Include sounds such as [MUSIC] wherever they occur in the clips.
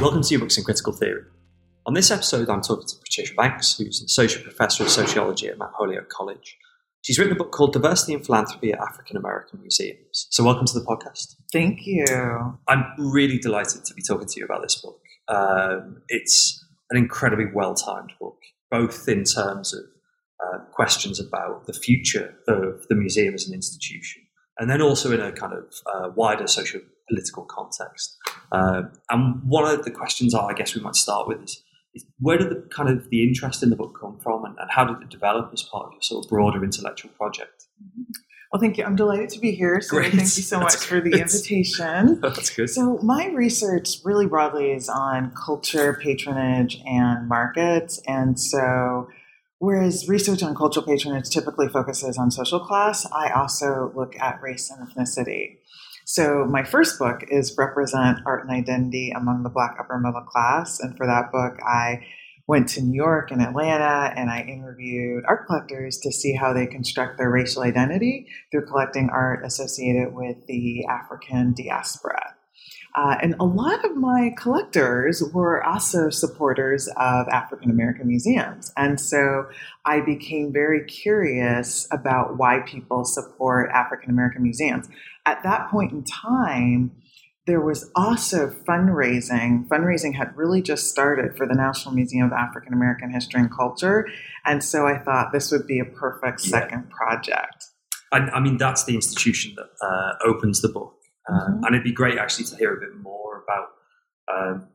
Welcome to New Books in Critical Theory. On this episode, I'm talking to Patricia Banks, who's an associate professor of sociology at Mount Holyoke College. She's written a book called Diversity and Philanthropy at African American Museums. So, welcome to the podcast. Thank you. I'm really delighted to be talking to you about this book. Um, it's an incredibly well timed book, both in terms of uh, questions about the future of the museum as an institution, and then also in a kind of uh, wider social political context. Uh, and one of the questions I guess we might start with is, is, where did the kind of the interest in the book come from, and, and, how did it develop as part of your sort of broader intellectual project? Well, thank you. I'm delighted to be here. So Great. thank you so That's much for the invitation. [LAUGHS] That's good. So my research really broadly is on culture, patronage, and markets. And so whereas research on cultural patronage typically focuses on social class, I also look at race and ethnicity. So my first book is Represent Art and Identity Among the Black Upper Middle Class. And for that book, I went to New York and Atlanta and I interviewed art collectors to see how they construct their racial identity through collecting art associated with the African diaspora. Uh, and a lot of my collectors were also supporters of African American museums. And so I became very curious about why people support African American museums. At that point in time, there was also fundraising. Fundraising had really just started for the National Museum of African American History and Culture. And so I thought this would be a perfect Yeah. second project. And I mean, that's the institution that uh, opens the book. Um, Mhm. And it'd be great actually to hear a bit more about. Um,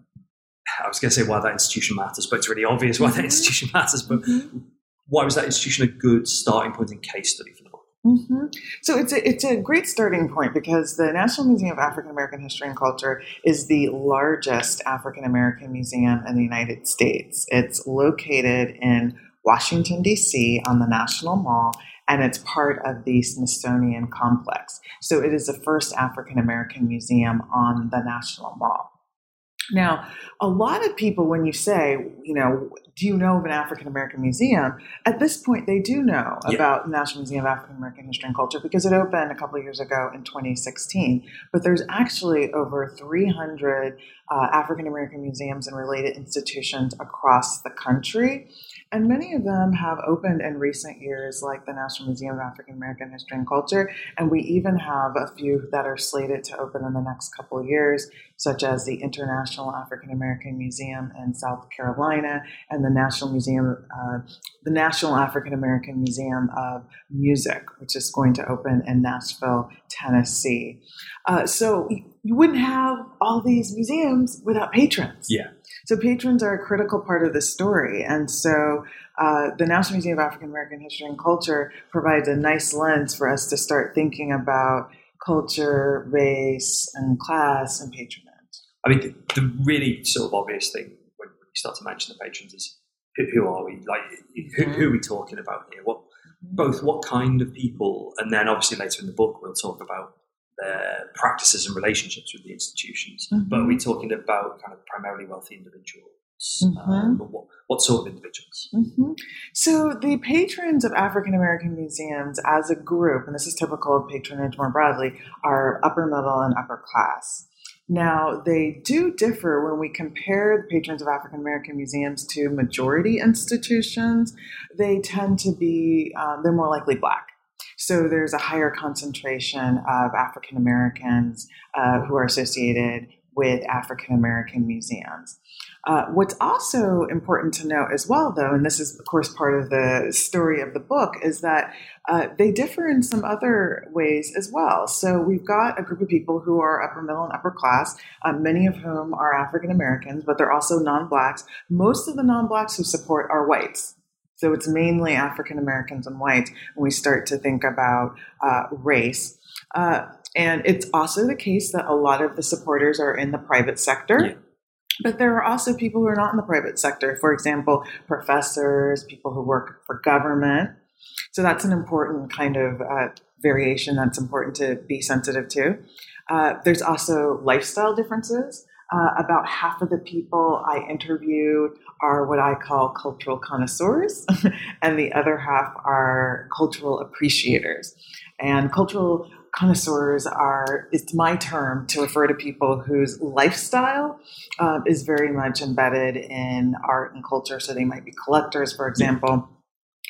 I was going to say why that institution matters, but it's really obvious why that Mhm. institution matters. But Mhm. why was that institution a good starting point and case study for the book? hmm So it's a, it's a great starting point because the National Museum of African American History and Culture is the largest African American museum in the United States. It's located in Washington, D.C., on the National Mall, and it's part of the Smithsonian Complex. So it is the first African American museum on the National Mall. Now, a lot of people, when you say, you know, do you know of an African American museum? At this point, they do know Yeah. about the National Museum of African American History and Culture because it opened a couple of years ago in 2016. But there's actually over 300 uh, African American museums and related institutions across the country. And many of them have opened in recent years, like the National Museum of African American History and Culture. And we even have a few that are slated to open in the next couple of years, such as the International African American Museum in South Carolina and the National Museum, uh, the National African American Museum of Music, which is going to open in Nashville, Tennessee. Uh, so you wouldn't have all these museums without patrons. Yeah. So patrons are a critical part of the story, and so uh, the National Museum of African American History and Culture provides a nice lens for us to start thinking about culture, race, and class and patronage. I mean, the, the really sort of obvious thing when, you start to mention the patrons is who, who are we? Like, who, who are we talking about here? What both what kind of people, and then obviously later in the book we'll talk about their practices and relationships with the institutions. But are we talking about kind of primarily wealthy individuals? Um, what, what sort of individuals? hmm So, the patrons of African American museums as a group, and this is typical of patronage more broadly, are upper middle and upper class. Now, they do differ when we compare the patrons of African American museums to majority institutions. They tend to be, um, they're more likely black. So there's a higher concentration of African Americans uh, who are associated with African American museums. Uh, what's also important to note as well, though, and this is, of course, part of the story of the book, is that uh, they differ in some other ways as well. So we've got a group of people who are upper middle and upper class, uh, many of whom are African Americans, but they're also non blacks. Most of the non blacks who support are whites. So it's mainly African Americans and whites when we start to think about uh, race. Uh, And it's also the case that a lot of the supporters are in the private sector. Yeah. But there are also people who are not in the private sector. For example, professors, people who work for government. So that's an important kind of uh, variation that's important to be sensitive to. Uh, there's also lifestyle differences. Uh, about half of the people I interviewed are what I call cultural connoisseurs, [LAUGHS] and the other half are cultural appreciators. And cultural connoisseurs are it's my term to refer to people whose lifestyle uh, is very much embedded in art and culture. So they might be collectors for example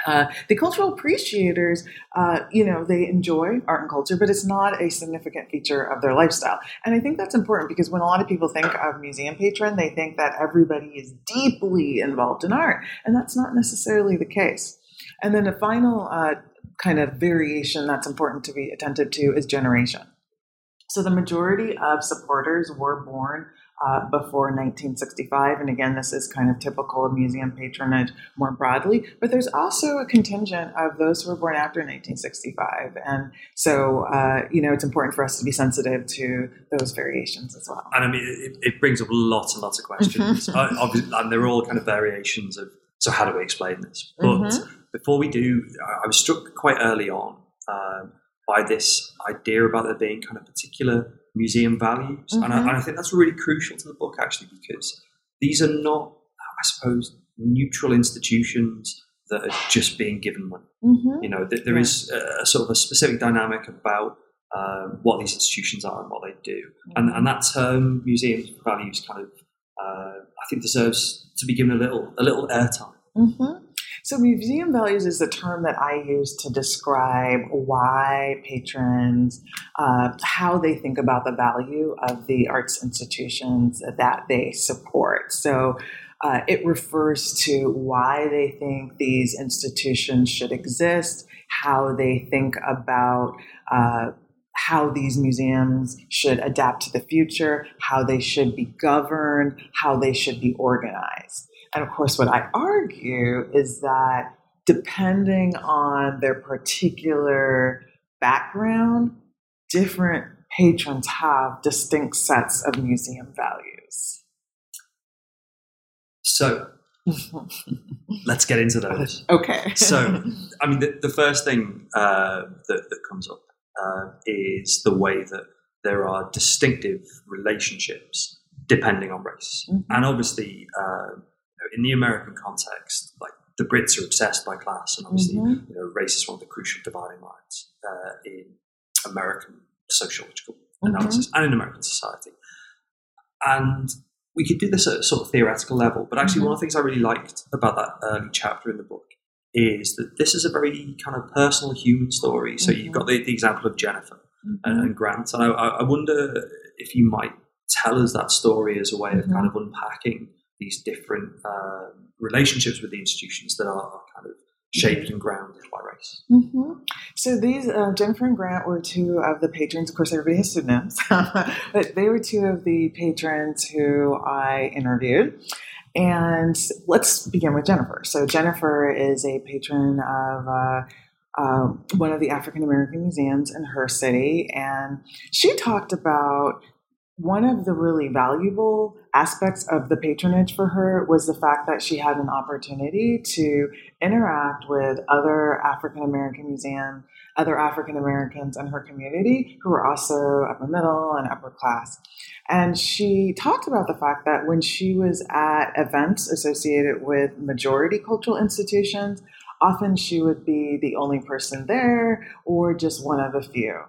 uh, the cultural appreciators, uh, you know, they enjoy art and culture, but it's not a significant feature of their lifestyle. And I think that's important because when a lot of people think of museum patron, they think that everybody is deeply involved in art, and that's not necessarily the case. And then a final uh, kind of variation that's important to be attentive to is generation. So the majority of supporters were born uh, before 1965. And again, this is kind of typical of museum patronage more broadly. But there's also a contingent of those who were born after 1965. And so, uh, you know, it's important for us to be sensitive to those variations as well. And I mean, it, it brings up lots and lots of questions. [LAUGHS] uh, and they're all kind of variations of, so how do we explain this? But mm-hmm. before we do, I was struck quite early on um, by this idea about there being kind of particular museum values. Mm-hmm. And, I, and, I, think that's really crucial to the book, actually, because these are not, I suppose, neutral institutions that are just being given money. Mm-hmm. You know, th- there yeah. is a, a, sort of a specific dynamic about um, what these institutions are and what they do. Mm-hmm. And, and that term, museum values, kind of, uh, I think deserves to be given a little, a little airtime. Mm-hmm. So, museum values is the term that I use to describe why patrons, uh, how they think about the value of the arts institutions that they support. So, uh, it refers to why they think these institutions should exist, how they think about uh, how these museums should adapt to the future, how they should be governed, how they should be organized. And of course, what I argue is that depending on their particular background, different patrons have distinct sets of museum values. So, [LAUGHS] let's get into those. Okay. so, [LAUGHS] I mean, the, the first thing uh, that, that comes up uh, is the way that there are distinctive relationships depending on race. Mm-hmm. And obviously, uh, in the American context, like the Brits are obsessed by class, and obviously, mm-hmm. you know, race is one of the crucial dividing lines uh, in American sociological mm-hmm. analysis and in American society. And we could do this at a sort of theoretical level, but actually, mm-hmm. one of the things I really liked about that early chapter in the book is that this is a very kind of personal human story. So you've got mm-hmm. the, the, example of Jennifer and, mm-hmm. and, Grant, and I, I, wonder if you might tell us that story as a way of kind mm-hmm. of unpacking these different uh, relationships with the institutions that are kind of shaped and grounded by race. Mm-hmm. So these uh, Jennifer and Grant were two of the patrons. Of course, everybody has pseudonyms, [LAUGHS] but they were two of the patrons who I interviewed. And let's begin with Jennifer. So Jennifer is a patron of. Uh, uh, one of the African American museums in her city, and she talked about one of the really valuable aspects of the patronage for her was the fact that she had an opportunity to interact with other African American museum, other African Americans in her community who were also upper middle and upper class. And she talked about the fact that when she was at events associated with majority cultural institutions, often she would be the only person there or just one of a few.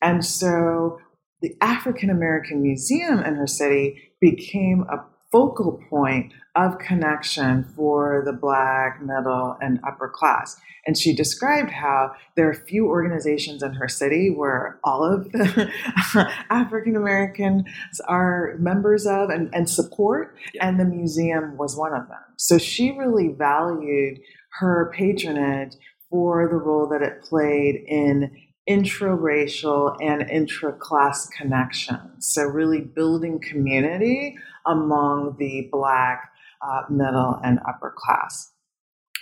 And so the African American Museum in her city became a focal point of connection for the black, middle, and upper class. And she described how there are few organizations in her city where all of the [LAUGHS] African Americans are members of and, and support, and the museum was one of them. So she really valued her patronage for the role that it played in intra-racial and intra-class connections. So really building community among the Black, uh, middle, and upper class.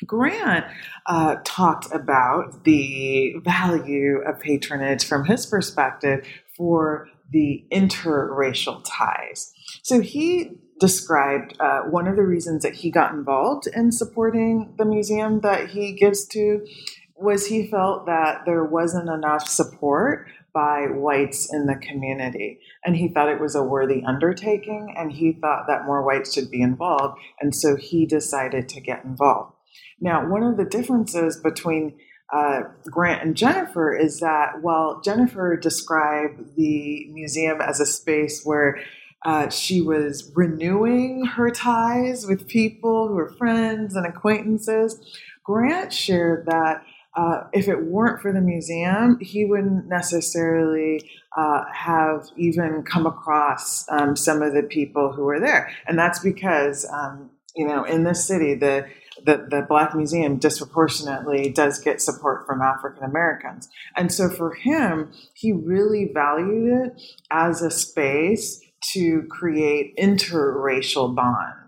Grant uh, talked about the value of patronage from his perspective for the interracial ties. So he described uh, one of the reasons that he got involved in supporting the museum that he gives to was he felt that there wasn't enough support by whites in the community. And he thought it was a worthy undertaking, and he thought that more whites should be involved. And so he decided to get involved. Now, one of the differences between uh, Grant and Jennifer is that while Jennifer described the museum as a space where uh, she was renewing her ties with people who were friends and acquaintances, Grant shared that uh, if it weren't for the museum, he wouldn't necessarily uh, have even come across um, some of the people who were there. And that's because, um, you know, in this city, the the, the Black Museum disproportionately does get support from African Americans. And so for him, he really valued it as a space to create interracial bonds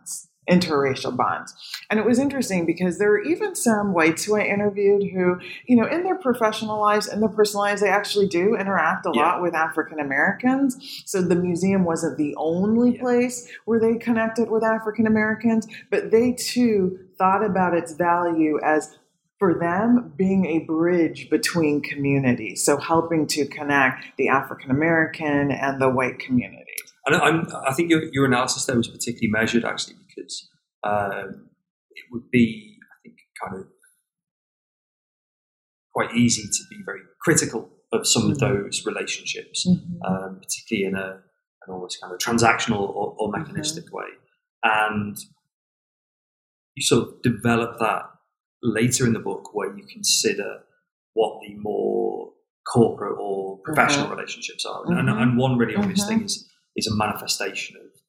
interracial bonds. And it was interesting because there were even some whites who I interviewed who, you know, in their professional lives and their personal lives, they actually do interact a yeah. lot with African Americans. So the museum wasn't the only yeah. place where they connected with African Americans, but they too thought about its value as for them being a bridge between communities, so helping to connect the African American and the white community. I, I think your, your analysis there was particularly measured, actually, um, it would be, I think, kind of quite easy to be very critical of some mm-hmm. of those relationships, mm-hmm. um, particularly in a, an almost kind of transactional or, or mm-hmm. mechanistic mm-hmm. way. And you sort of develop that later in the book where you consider what the more corporate or professional mm-hmm. relationships are. And, and, one really obvious thing is is a manifestation of,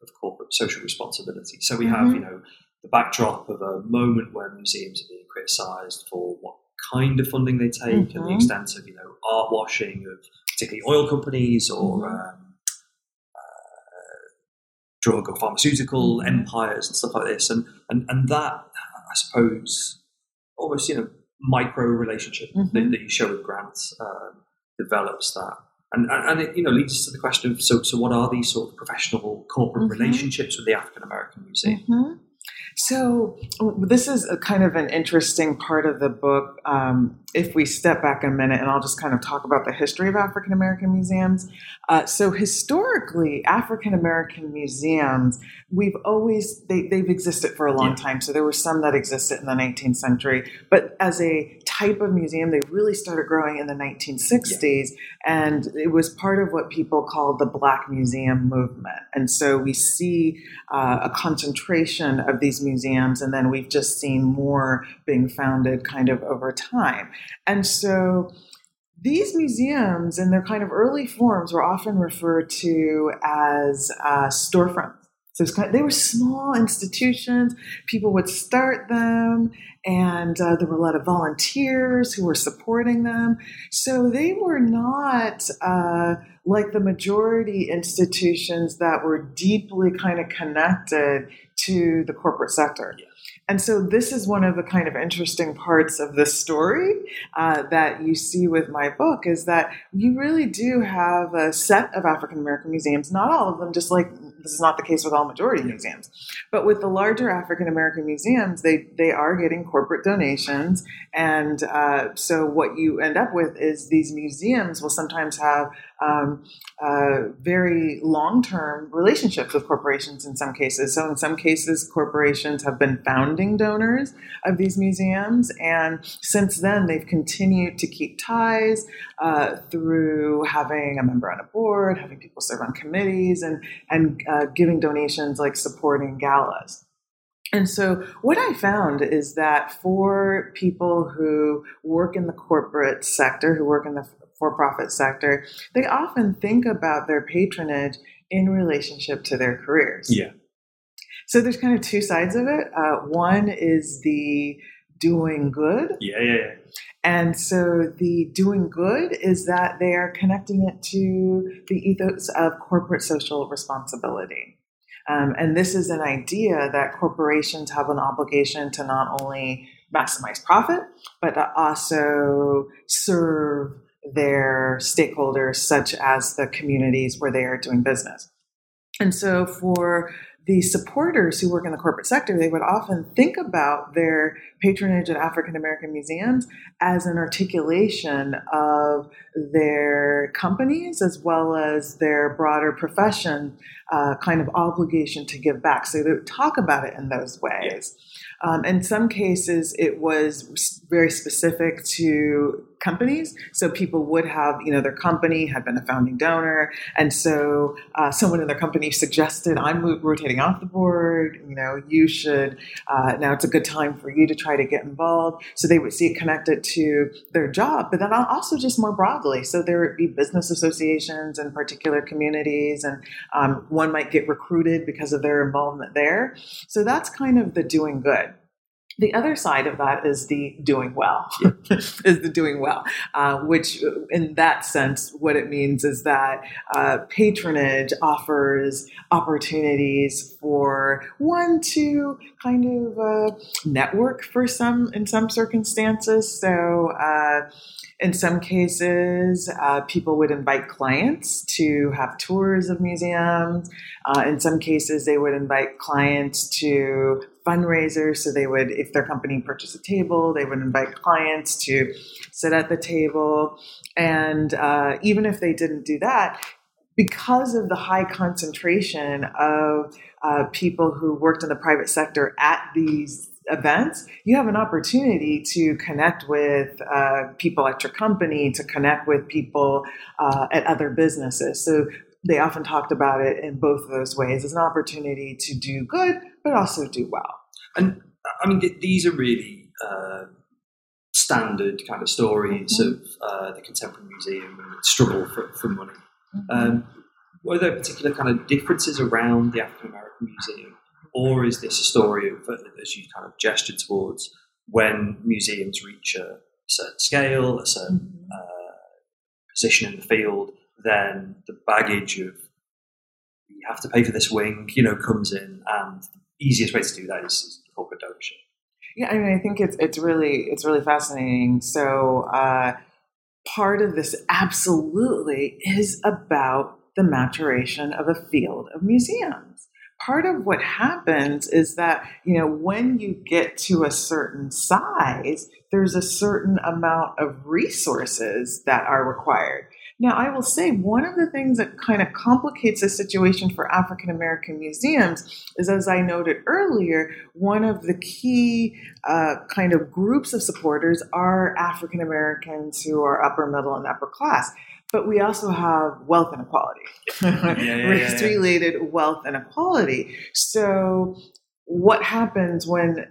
social responsibility. So we have, mm-hmm. you know, the backdrop of a moment where museums are being criticised for what kind of funding they take mm-hmm. and the mm-hmm. extent of, you know, art washing of particularly oil companies or mm-hmm. um, uh, drug or pharmaceutical mm-hmm. empires and stuff like this. And, and, and that, I suppose, almost, you know, micro relationship that, mm-hmm. that, you show with grants um, develops that and, and it you know leads us to the question of so so what are these sort of professional corporate mm-hmm. relationships with the African American Museum? Mm-hmm. So, this is a kind of an interesting part of the book. Um, if we step back a minute, and I'll just kind of talk about the history of African American museums. Uh, so, historically, African American museums, we've always, they, have existed for a long yeah. time. So, there were some that existed in the 19th century, but as a type of museum, they really started growing in the 1960s. Yeah. And it was part of what people called the Black Museum movement. And so, we see uh, a concentration of these museums, and then we've just seen more being founded kind of over time. And so these museums, in their kind of early forms, were often referred to as uh, storefronts. So kind of, they were small institutions. People would start them, and uh, there were a lot of volunteers who were supporting them. So they were not uh, like the majority institutions that were deeply kind of connected to the corporate sector. Yeah. And so, this is one of the kind of interesting parts of the story uh, that you see with my book is that you really do have a set of African American museums, not all of them, just like this is not the case with all majority museums. But with the larger African American museums, they, they are getting corporate donations. And uh, so, what you end up with is these museums will sometimes have um, uh, very long term relationships with corporations in some cases. So, in some cases, corporations have been founding donors of these museums. And since then, they've continued to keep ties uh, through having a member on a board, having people serve on committees, and, and uh, giving donations like supporting galas. And so, what I found is that for people who work in the corporate sector, who work in the for profit sector, they often think about their patronage in relationship to their careers. Yeah. So there's kind of two sides of it. Uh, one is the doing good. Yeah, yeah, yeah. And so the doing good is that they are connecting it to the ethos of corporate social responsibility. Um, and this is an idea that corporations have an obligation to not only maximize profit, but to also serve their stakeholders, such as the communities where they are doing business. And so for the supporters who work in the corporate sector, they would often think about their patronage at African American museums as an articulation of their companies as well as their broader profession uh, kind of obligation to give back. So they would talk about it in those ways. Um, in some cases, it was very specific to companies. So people would have, you know, their company had been a founding donor, and so uh, someone in their company suggested, "I'm rotating off the board. You know, you should uh, now. It's a good time for you to try to get involved." So they would see it connected to their job, but then also just more broadly. So there would be business associations in particular communities, and um, one might get recruited because of their involvement there. So that's kind of the doing good. The other side of that is the doing well, [LAUGHS] is the doing well, uh, which in that sense, what it means is that uh, patronage offers opportunities for one to kind of uh, network for some in some circumstances. So uh, in some cases, uh, people would invite clients to have tours of museums. Uh, in some cases, they would invite clients to fundraisers. So they would, if their company purchased a table, they would invite clients to sit at the table. And uh, even if they didn't do that, because of the high concentration of uh, people who worked in the private sector at these events, you have an opportunity to connect with uh, people at your company, to connect with people uh, at other businesses. So they often talked about it in both of those ways as an opportunity to do good, but also do well. And I mean, these are really uh, standard kind of stories mm-hmm. of uh, the Contemporary Museum and the struggle for, for money. Mm-hmm. Um, were there particular kind of differences around the African American Museum or is this a story of, as you kind of gestured towards, when museums reach a certain scale, a certain mm-hmm. uh, position in the field, then the baggage of you have to pay for this wing, you know, comes in, and the easiest way to do that is, is corporate ownership. Yeah, I mean, I think it's it's really it's really fascinating. So uh, part of this absolutely is about the maturation of a field of museums part of what happens is that you know when you get to a certain size there's a certain amount of resources that are required. Now i will say one of the things that kind of complicates the situation for african american museums is as i noted earlier one of the key uh, kind of groups of supporters are african americans who are upper middle and upper class but we also have wealth inequality, [LAUGHS] yeah, yeah, race related yeah, wealth inequality. So, what happens when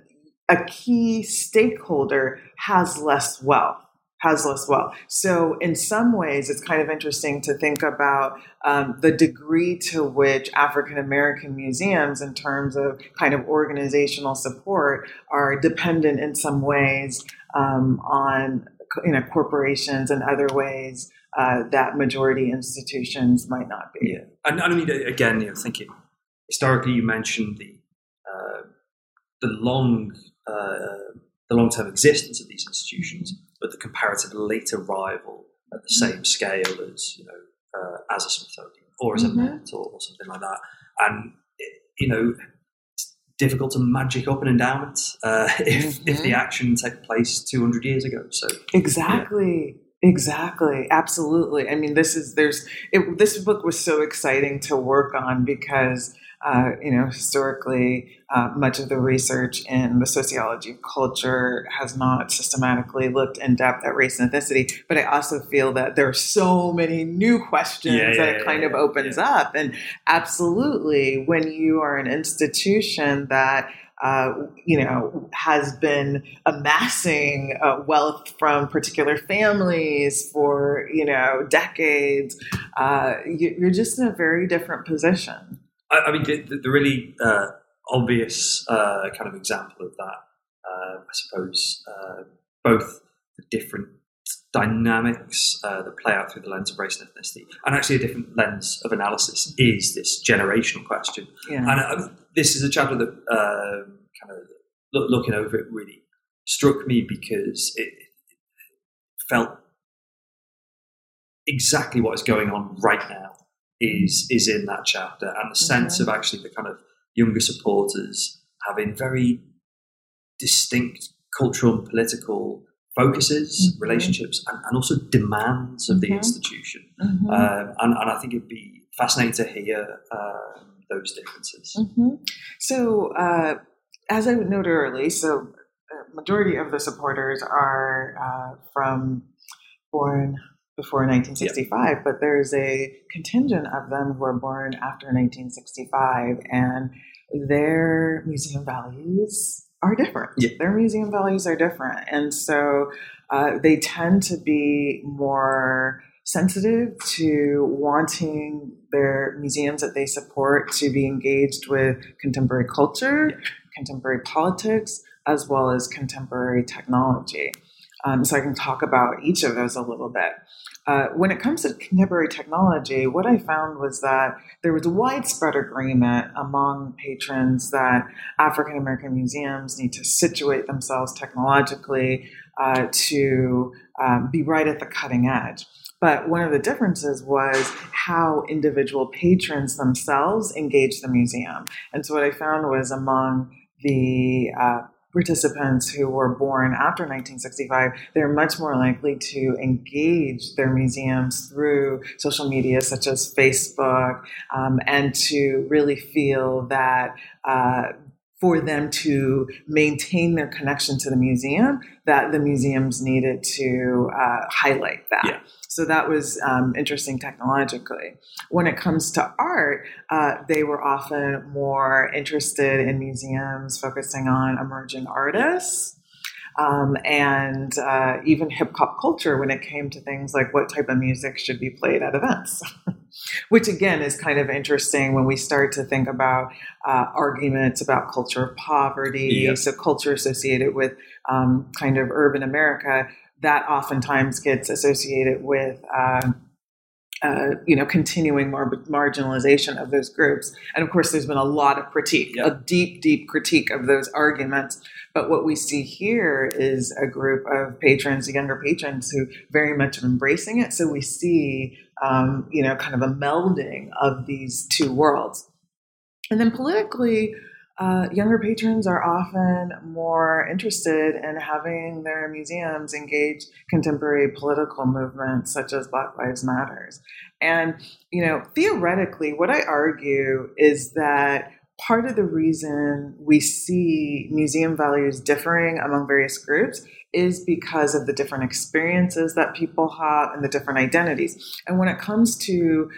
a key stakeholder has less wealth? Has less wealth. So, in some ways, it's kind of interesting to think about um, the degree to which African American museums, in terms of kind of organizational support, are dependent in some ways um, on you know corporations and other ways uh, that majority institutions might not be. Yeah, and, I mean, again, you know, thinking historically, you mentioned the uh, the long uh, the long term existence of these institutions, but the comparative late arrival at the same scale as you know uh, as a Smithsonian or as mm-hmm. a Met or, or, something like that, and you know. It's Difficult to magic up an endowment uh, [LAUGHS] if, mm-hmm. if the mm-hmm. action took place 200 years ago. So exactly, yeah. Exactly, absolutely. I mean, this is there's it, this book was so exciting to work on because uh, you know historically uh, much of the research in the sociology of culture has not systematically looked in depth at race and ethnicity. But I also feel that there are so many new questions yeah, yeah, that it kind yeah, of opens up, and absolutely, when you are an institution that uh, you know, has been amassing uh, wealth from particular families for, you know, decades, uh, you, are just in a very different position. I, I mean, the, the really uh, obvious uh, kind of example of that, uh, I suppose, both the different dynamics that play out through the lens of race and ethnicity, and actually a different lens of analysis is this generational question. Yeah. And this is a chapter that um, kind of look, looking over it really struck me because it felt exactly what is going on right now is is in that chapter, and the sense Mm-hmm. of actually the kind of younger supporters having very distinct cultural and political focuses, Mhm. relationships, and, and also demands of the Mhm. institution. Mhm. Um, and, and I think it'd be fascinating to hear um, those differences. hmm So, uh, as I noted early, so uh, majority of the supporters are uh, from born before 1965, but there's a contingent of them who are born after 1965, and their museum values are different. Yeah. Their museum values are different, and so uh, they tend to be more sensitive to wanting their museums that they support to be engaged with contemporary culture, contemporary politics, as well as contemporary technology. Um, so I can talk about each of those a little bit. Uh, when it comes to contemporary technology, what I found was that there was widespread agreement among patrons that African American museums need to situate themselves technologically uh, to um, be right at the cutting edge. But one of the differences was how individual patrons themselves engage the museum. And so what I found was among the uh, participants who were born after 1965, they're much more likely to engage their museums through social media such as Facebook um, and to really feel that. Uh, for them to maintain their connection to the museum, that the museums needed to uh, highlight that. Yeah. So that was um, interesting technologically. When it comes to art, uh, they were often more interested in museums focusing on emerging artists. Um, and uh, even hip hop culture when it came to things like what type of music should be played at events, [LAUGHS] which again is kind of interesting when we start to think about uh, arguments about culture of poverty, so culture associated with um, kind of urban America that oftentimes gets associated with um, uh, you know continuing mar- marginalization of those groups. And of course there's been a lot of critique Yeah. a deep deep critique of those arguments. But what we see here is a group of patrons younger patrons who very much are embracing it. So we see um, you know kind of a melding of these two worlds. And then politically uh, younger patrons are often more interested in having their museums engage contemporary political movements such as Black Lives Matters. And, you know, theoretically, what I argue is that part of the reason we see museum values differing among various groups is because of the different experiences that people have and the different identities. And when it comes to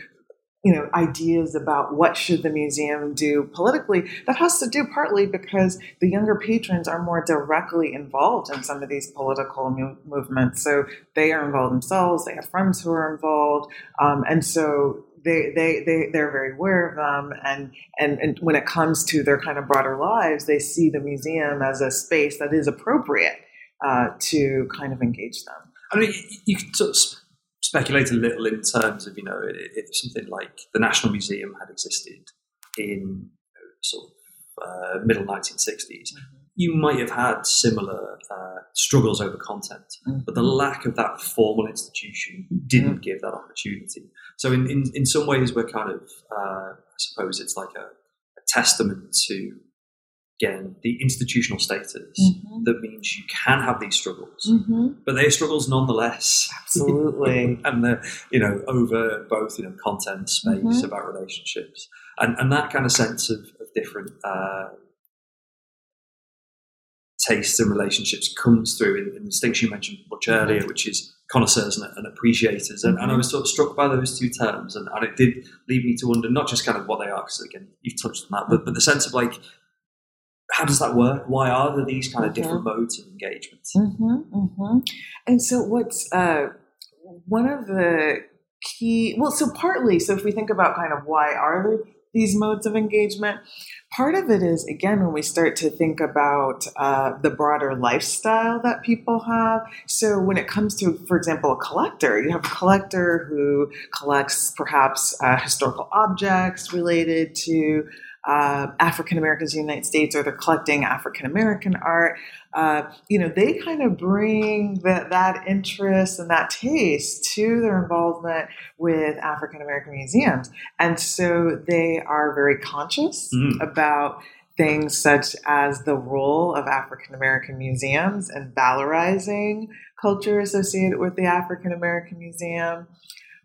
you know ideas about what should the museum do politically. That has to do partly because the younger patrons are more directly involved in some of these political mo- movements. So they are involved themselves they have friends who are involved um, and so they, they, they, they're very aware of them. And, and, and when it comes to their kind of broader lives they see the museum as a space that is appropriate uh, to kind of engage them. I mean, you- could sort of speculate a little in terms of, you know, if something like the National Museum had existed in you know, sort of uh, middle 1960s, you might have had similar uh, struggles over content. But the lack of that formal institution didn't give that opportunity. So, in, in, in some ways, we're kind of, uh, I suppose it's like a, a testament to, again, the institutional status Mhm. that means you can have these struggles Mm-hmm. but they're struggles nonetheless. [LAUGHS] Absolutely. and they're, you know, over both, you know, content, space, Mhm. about relationships. And, and that kind of sense of, of different uh, tastes and relationships comes through in, in the distinction you mentioned much earlier, which is connoisseurs and, and appreciators. And, and I was sort of struck by those two terms. And, and it did lead me to wonder not just kind of what they are, because again, you've touched on that, but, but the sense of like, how does that work? Why are there these kind of different modes of engagement? Mm-hmm, mm-hmm. And so, what's uh, one of the key? Well, so partly, so if we think about kind of why are there these modes of engagement, part of it is again when we start to think about uh, the broader lifestyle that people have. So when it comes to, for example, a collector, you have a collector who collects perhaps uh, historical objects related to uh, African Americans in the United States or they're collecting African American art, uh, you know, they kind of bring that, that interest and that taste to their involvement with African American museums. And so they are very conscious mm. about things such as the role of African American museums and valorizing culture associated with the African American Museum,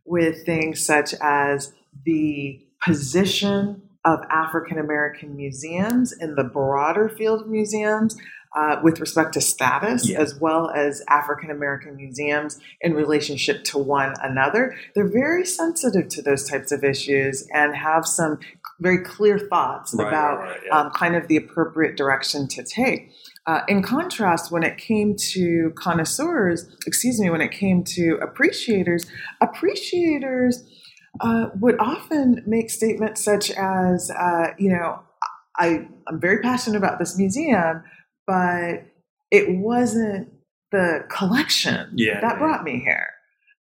with things such as the position of African American museums in the broader field of museums uh, with respect to status, yeah. as well as African American museums in relationship to one another. They're very sensitive to those types of issues and have some very clear thoughts right, about right, right, yeah. um, kind of the appropriate direction to take. Uh, in contrast, when it came to connoisseurs, excuse me, when it came to appreciators, appreciators uh, would often make statements such as, uh, you know, I, I'm very passionate about this museum, but it wasn't the collection yeah, that yeah. brought me here.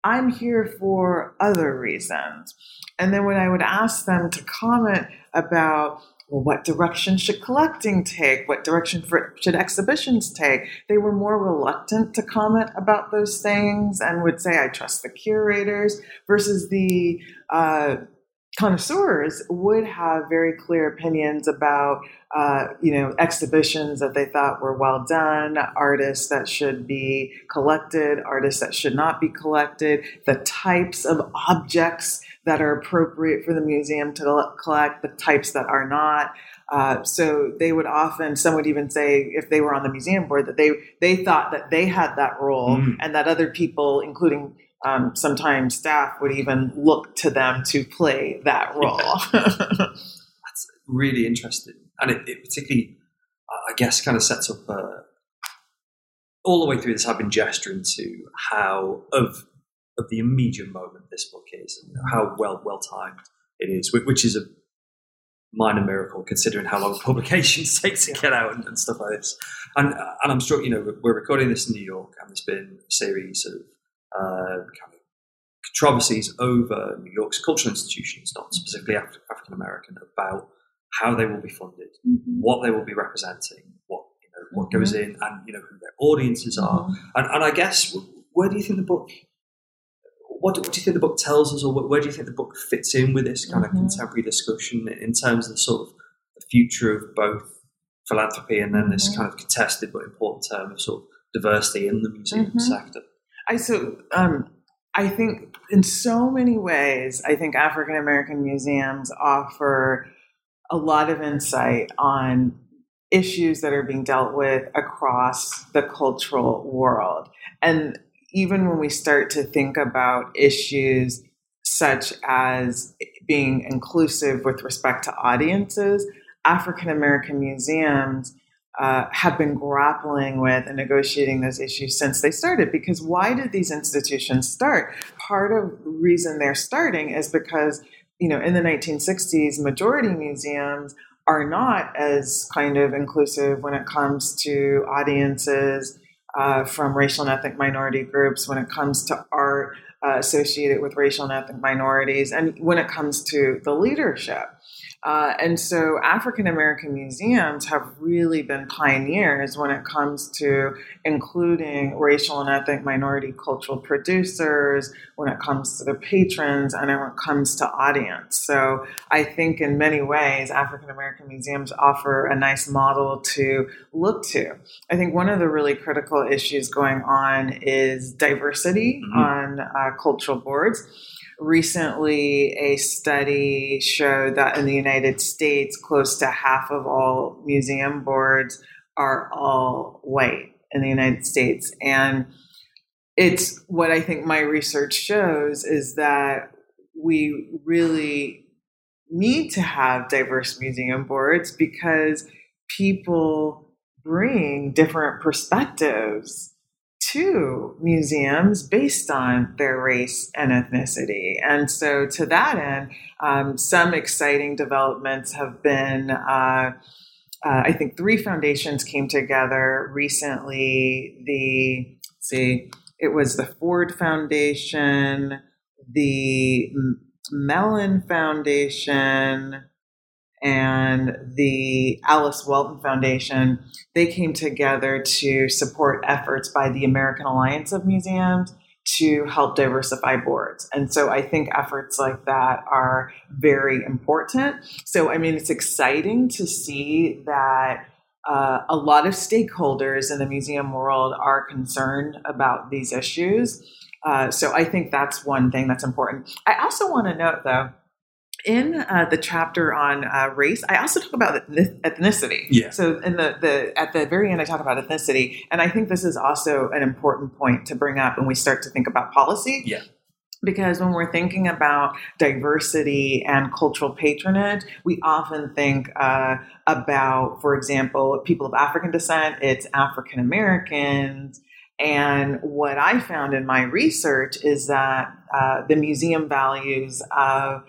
I'm here for other reasons. And then when I would ask them to comment about well, what direction should collecting take? What direction for, should exhibitions take? They were more reluctant to comment about those things and would say, I trust the curators, versus the uh, connoisseurs would have very clear opinions about uh, you know exhibitions that they thought were well done artists that should be collected artists that should not be collected the types of objects that are appropriate for the museum to collect the types that are not uh, so they would often some would even say if they were on the museum board that they they thought that they had that role mm. and that other people including um, sometimes staff would even look to them to play that role. [LAUGHS] That's really interesting, and it, it, particularly, I guess, kind of sets up uh, all the way through this. I've been gesturing to how of of the immediate moment this book is, and how well well timed it is, which is a minor miracle considering how long [LAUGHS] publications take to get out and, and, stuff like this. And and I'm sure you know we're recording this in New York, and there's been a series of uh, kind of controversies over New York's cultural institutions, not specifically Af- African American, about how they will be funded, mm-hmm. what they will be representing, what you know, what mm-hmm. goes in, and you know who their audiences are. Mm-hmm. And, and I guess where do you think the book? What, what do you think the book tells us, or where do you think the book fits in with this kind of mm-hmm. contemporary discussion in terms of the sort of the future of both philanthropy and then this mm-hmm. kind of contested but important term of sort of diversity in the museum mm-hmm. sector? I so um, I think in so many ways, I think African American museums offer a lot of insight on issues that are being dealt with across the cultural world. And even when we start to think about issues such as being inclusive with respect to audiences, African American museums uh, have been grappling with and negotiating those issues since they started. Because why did these institutions start? Part of the reason they're starting is because, you know, in the 1960s, majority museums are not as kind of inclusive when it comes to audiences uh, from racial and ethnic minority groups, when it comes to art uh, associated with racial and ethnic minorities, and when it comes to the leadership. Uh, and so African American museums have really been pioneers when it comes to including racial and ethnic minority cultural producers, when it comes to the patrons, and when it comes to audience. So I think in many ways, African American museums offer a nice model to look to. I think one of the really critical issues going on is diversity mm-hmm. on uh, cultural boards recently a study showed that in the United States, close to half of all museum boards are all white in the United States. And it's what I think my research shows is that we really need to have diverse museum boards because people bring different perspectives to museums based on their race and ethnicity. And so, to that end, um, some exciting developments have been. Uh, uh, I think three foundations came together recently. The see, it was the Ford Foundation, the Mellon Foundation, and the Alice Walton Foundation, they came together to support efforts by the American Alliance of Museums to help diversify boards. And so I think efforts like that are very important. So, I mean, it's exciting to see that uh, a lot of stakeholders in the museum world are concerned about these issues. Uh, so I think that's one thing that's important. I also want to note, though, in uh, the chapter on uh, race, I also talk about ethnicity. Yeah. So in the, the at the very end, I talk about ethnicity, and I think this is also an important point to bring up when we start to think about policy. Yeah. Because when we're thinking about diversity and cultural patronage, we often think uh, about, for example, people of African descent, it's African Americans. And what I found in my research is that uh, the museum values of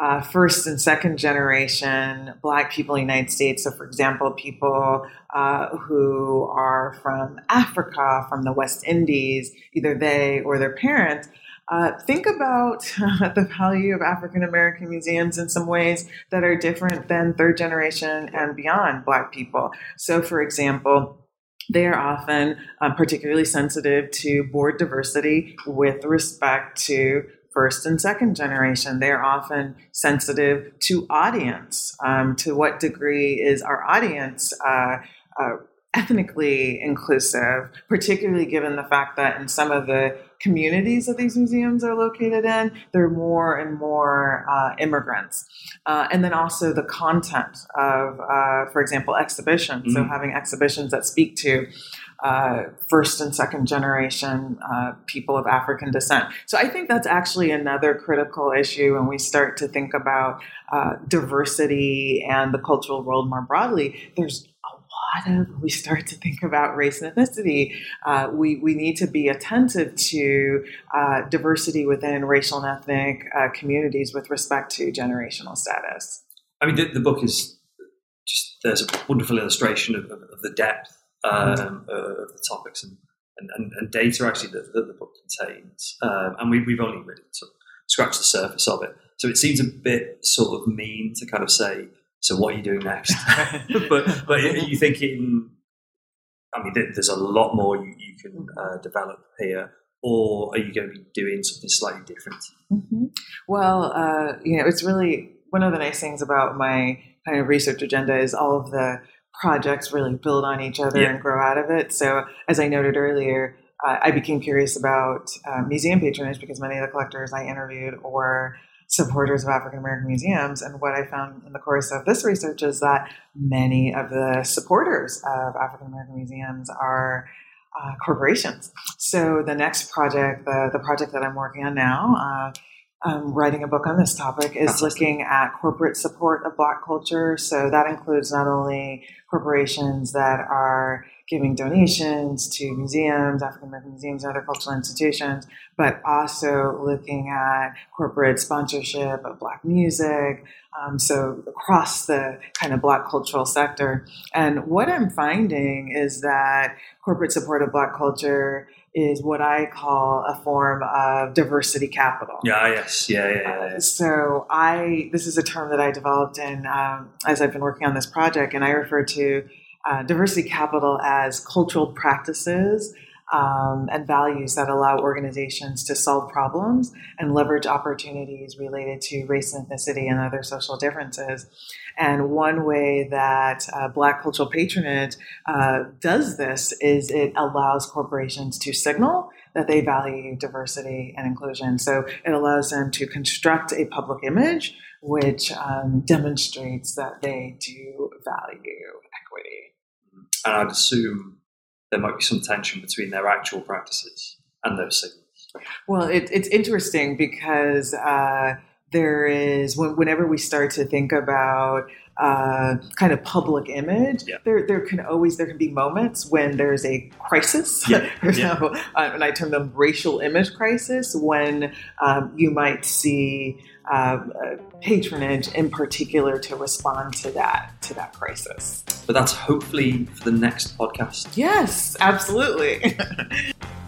uh, first and second generation Black people in the United States. So, for example, people uh, who are from Africa, from the West Indies, either they or their parents. Uh, think about [LAUGHS] the value of African American museums in some ways that are different than third generation and beyond Black people. So, for example, they are often um, particularly sensitive to board diversity with respect to first and second generation. They're often sensitive to audience. Um, to what degree is our audience uh, uh, ethnically inclusive, particularly given the fact that in some of the communities that these museums are located in, there are more and more uh, immigrants. Uh, and then also the content of, uh, for example, exhibitions. Mm-hmm. So having exhibitions that speak to uh, first and second generation uh, people of African descent. So I think that's actually another critical issue when we start to think about uh, diversity and the cultural world more broadly. There's a lot of we start to think about race and ethnicity. Uh, we we need to be attentive to uh, diversity within racial and ethnic uh, communities with respect to generational status. I mean, the, the book is just there's a wonderful illustration of, of, of the depth um, uh, of the topics and, and, and, data actually that, that the book contains. Um, and we, have only really sort of scratched the surface of it. So it seems a bit sort of mean to kind of say, so what are you doing next? [LAUGHS] but but are you thinking, I mean, there's a lot more you, you can uh, develop here. Or are you going to be doing something slightly different? Mm-hmm. Well, uh, you know, it's really one of the nice things about my kind of research agenda is all of the projects really build on each other yeah. and grow out of it. So, as I noted earlier, uh, I became curious about uh, museum patronage because many of the collectors I interviewed were supporters of African American museums. And what I found in the course of this research is that many of the supporters of African American museums are uh, corporations. So the next project, the, the project that I'm working on now, uh, um, writing a book on this topic is looking at corporate support of Black culture. So that includes not only corporations that are giving donations to museums, African American museums, and other cultural institutions, but also looking at corporate sponsorship of Black music. Um, so across the kind of Black cultural sector. And what I'm finding is that corporate support of Black culture is what I call a form of diversity capital. Yeah, yes, yeah, yeah. yeah, yeah. So I, this is a term that I developed in um, as I've been working on this project, and I refer to uh, diversity capital as cultural practices um, and values that allow organizations to solve problems and leverage opportunities related to race and ethnicity and other social differences. And one way that uh, Black cultural patronage uh, does this is it allows corporations to signal that they value diversity and inclusion. So it allows them to construct a public image which um, demonstrates that they do value equity. And I'd assume there might be some tension between their actual practices and those signals. Well, it, it's interesting because uh, there is whenever we start to think about uh, kind of public image, yeah. there there can always there can be moments when there's a crisis. Yeah. [LAUGHS] For example, yeah. uh, and I term them racial image crisis, when um, you might see uh, patronage in particular to respond to that to that crisis. But that's hopefully for the next podcast. Yes, absolutely. [LAUGHS]